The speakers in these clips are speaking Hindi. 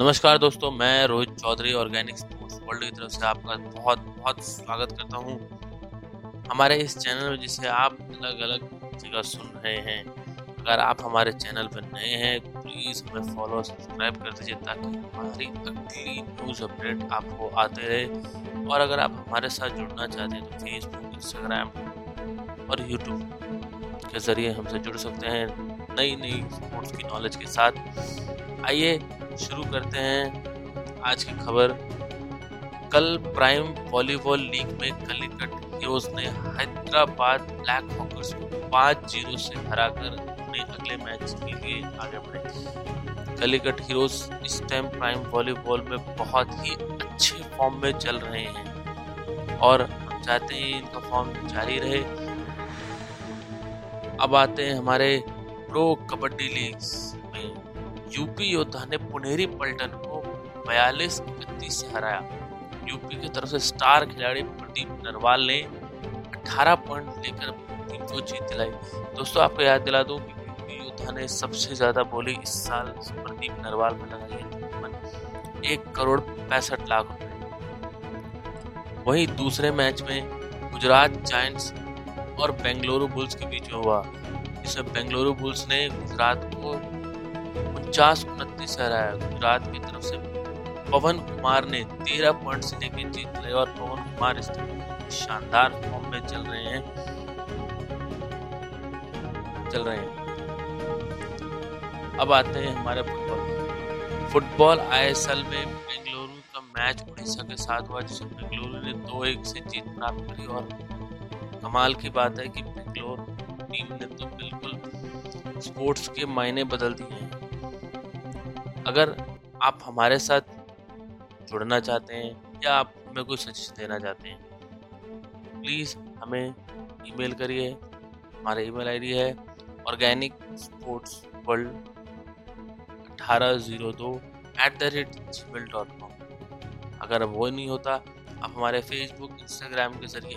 नमस्कार दोस्तों, मैं Rohit Chaudhary organic sports world की तरफ़ से आपका बहुत बहुत स्वागत करता हूँ। हमारे इस चैनल में जिसे आप अलग अलग जगह सुन रहे हैं, अगर आप हमारे चैनल पर नए हैं प्लीज़ हमें फॉलो सब्सक्राइब कर दीजिए ताकि हमारी अगली न्यूज़ अपडेट आपको आते रहे। और अगर आप हमारे साथ जुड़ना चाहते हैं तो फेसबुक इंस्टाग्राम और यूट्यूब के ज़रिए हमसे जुड़ सकते हैं नई नई स्पोर्ट्स की नॉलेज के साथ। आइए शुरू करते हैं आज की खबर। कल प्राइम वॉलीबॉल लीग में कलिकट हीरोज ने हैदराबाद ब्लैक हॉकर्स को पाँच ज़ीरो से हरा कर अपने अगले मैच के लिए आगे बढ़े। कलिकट हीरोज इस टाइम प्राइम वॉलीबॉल में बहुत ही अच्छे फॉर्म में चल रहे हैं। और हम चाहते हैं इनका फॉर्म जारी रहे। अब आते हैं हमारे प्रो कबड्डी लीग में। यूपी योद्धा ने पुनेरी पलटन को बयालीस इकतीस से हराया। यूपी की तरफ़ से स्टार खिलाड़ी प्रदीप नरवाल ने 18 पॉइंट लेकर टीम को जीत दिलाई। दोस्तों, आपको याद दिला दूँ कि यूपी योद्धा ने सबसे ज़्यादा बोली इस साल प्रदीप नरवाल में लगाई है एक करोड़ पैंसठ लाख रुपए। वहीं दूसरे मैच में गुजरात जायंट्स और बेंगलुरु बुल्स के बीच हुआ। जिसमें बेंगलुरु बुल्स ने गुजरात को उनचास उनतीस हराया। गुजरात की तरफ़ से पवन कुमार ने तेरह पॉइंट से लेकर जीत लिया और पवन कुमार इस शानदार फॉर्म में चल रहे हैं। चल रहे हैं। अब आते हैं हमारे फुटबॉल। फुटबॉल आईएसएल में बेंगलुरु का मैच उड़ीसा के साथ हुआ, जिसमें बेंगलुरु ने दो एक से जीत प्राप्त करी और कमाल की बात है कि बेंगलोर टीम ने तो बिल्कुल स्पोर्ट्स के मायने बदल दिए हैं। अगर आप हमारे साथ जुड़ना चाहते हैं या आप हमें कोई सजेशन देना चाहते हैं प्लीज़ हमें ईमेल करिए। हमारा ईमेल आईडी है ऑर्गेनिक स्पोर्ट्स वर्ल्ड अठारह ज़ीरो दो at the rate G mail dot com अगर वो नहीं होता, आप हमारे फेसबुक इंस्टाग्राम के ज़रिए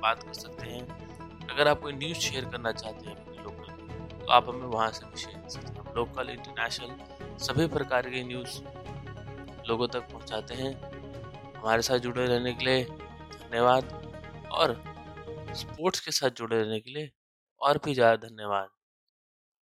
बात कर सकते हैं। अगर आप कोई न्यूज़ शेयर करना चाहते हैं अपने लोकल तो आप हमें वहाँ से भी शेयर कर सकते हैं। लोकल इंटरनेशनल सभी प्रकार के न्यूज़ लोगों तक पहुँचाते हैं। हमारे साथ जुड़े रहने के लिए धन्यवाद और स्पोर्ट्स के साथ जुड़े रहने के लिए और भी ज़्यादा धन्यवाद।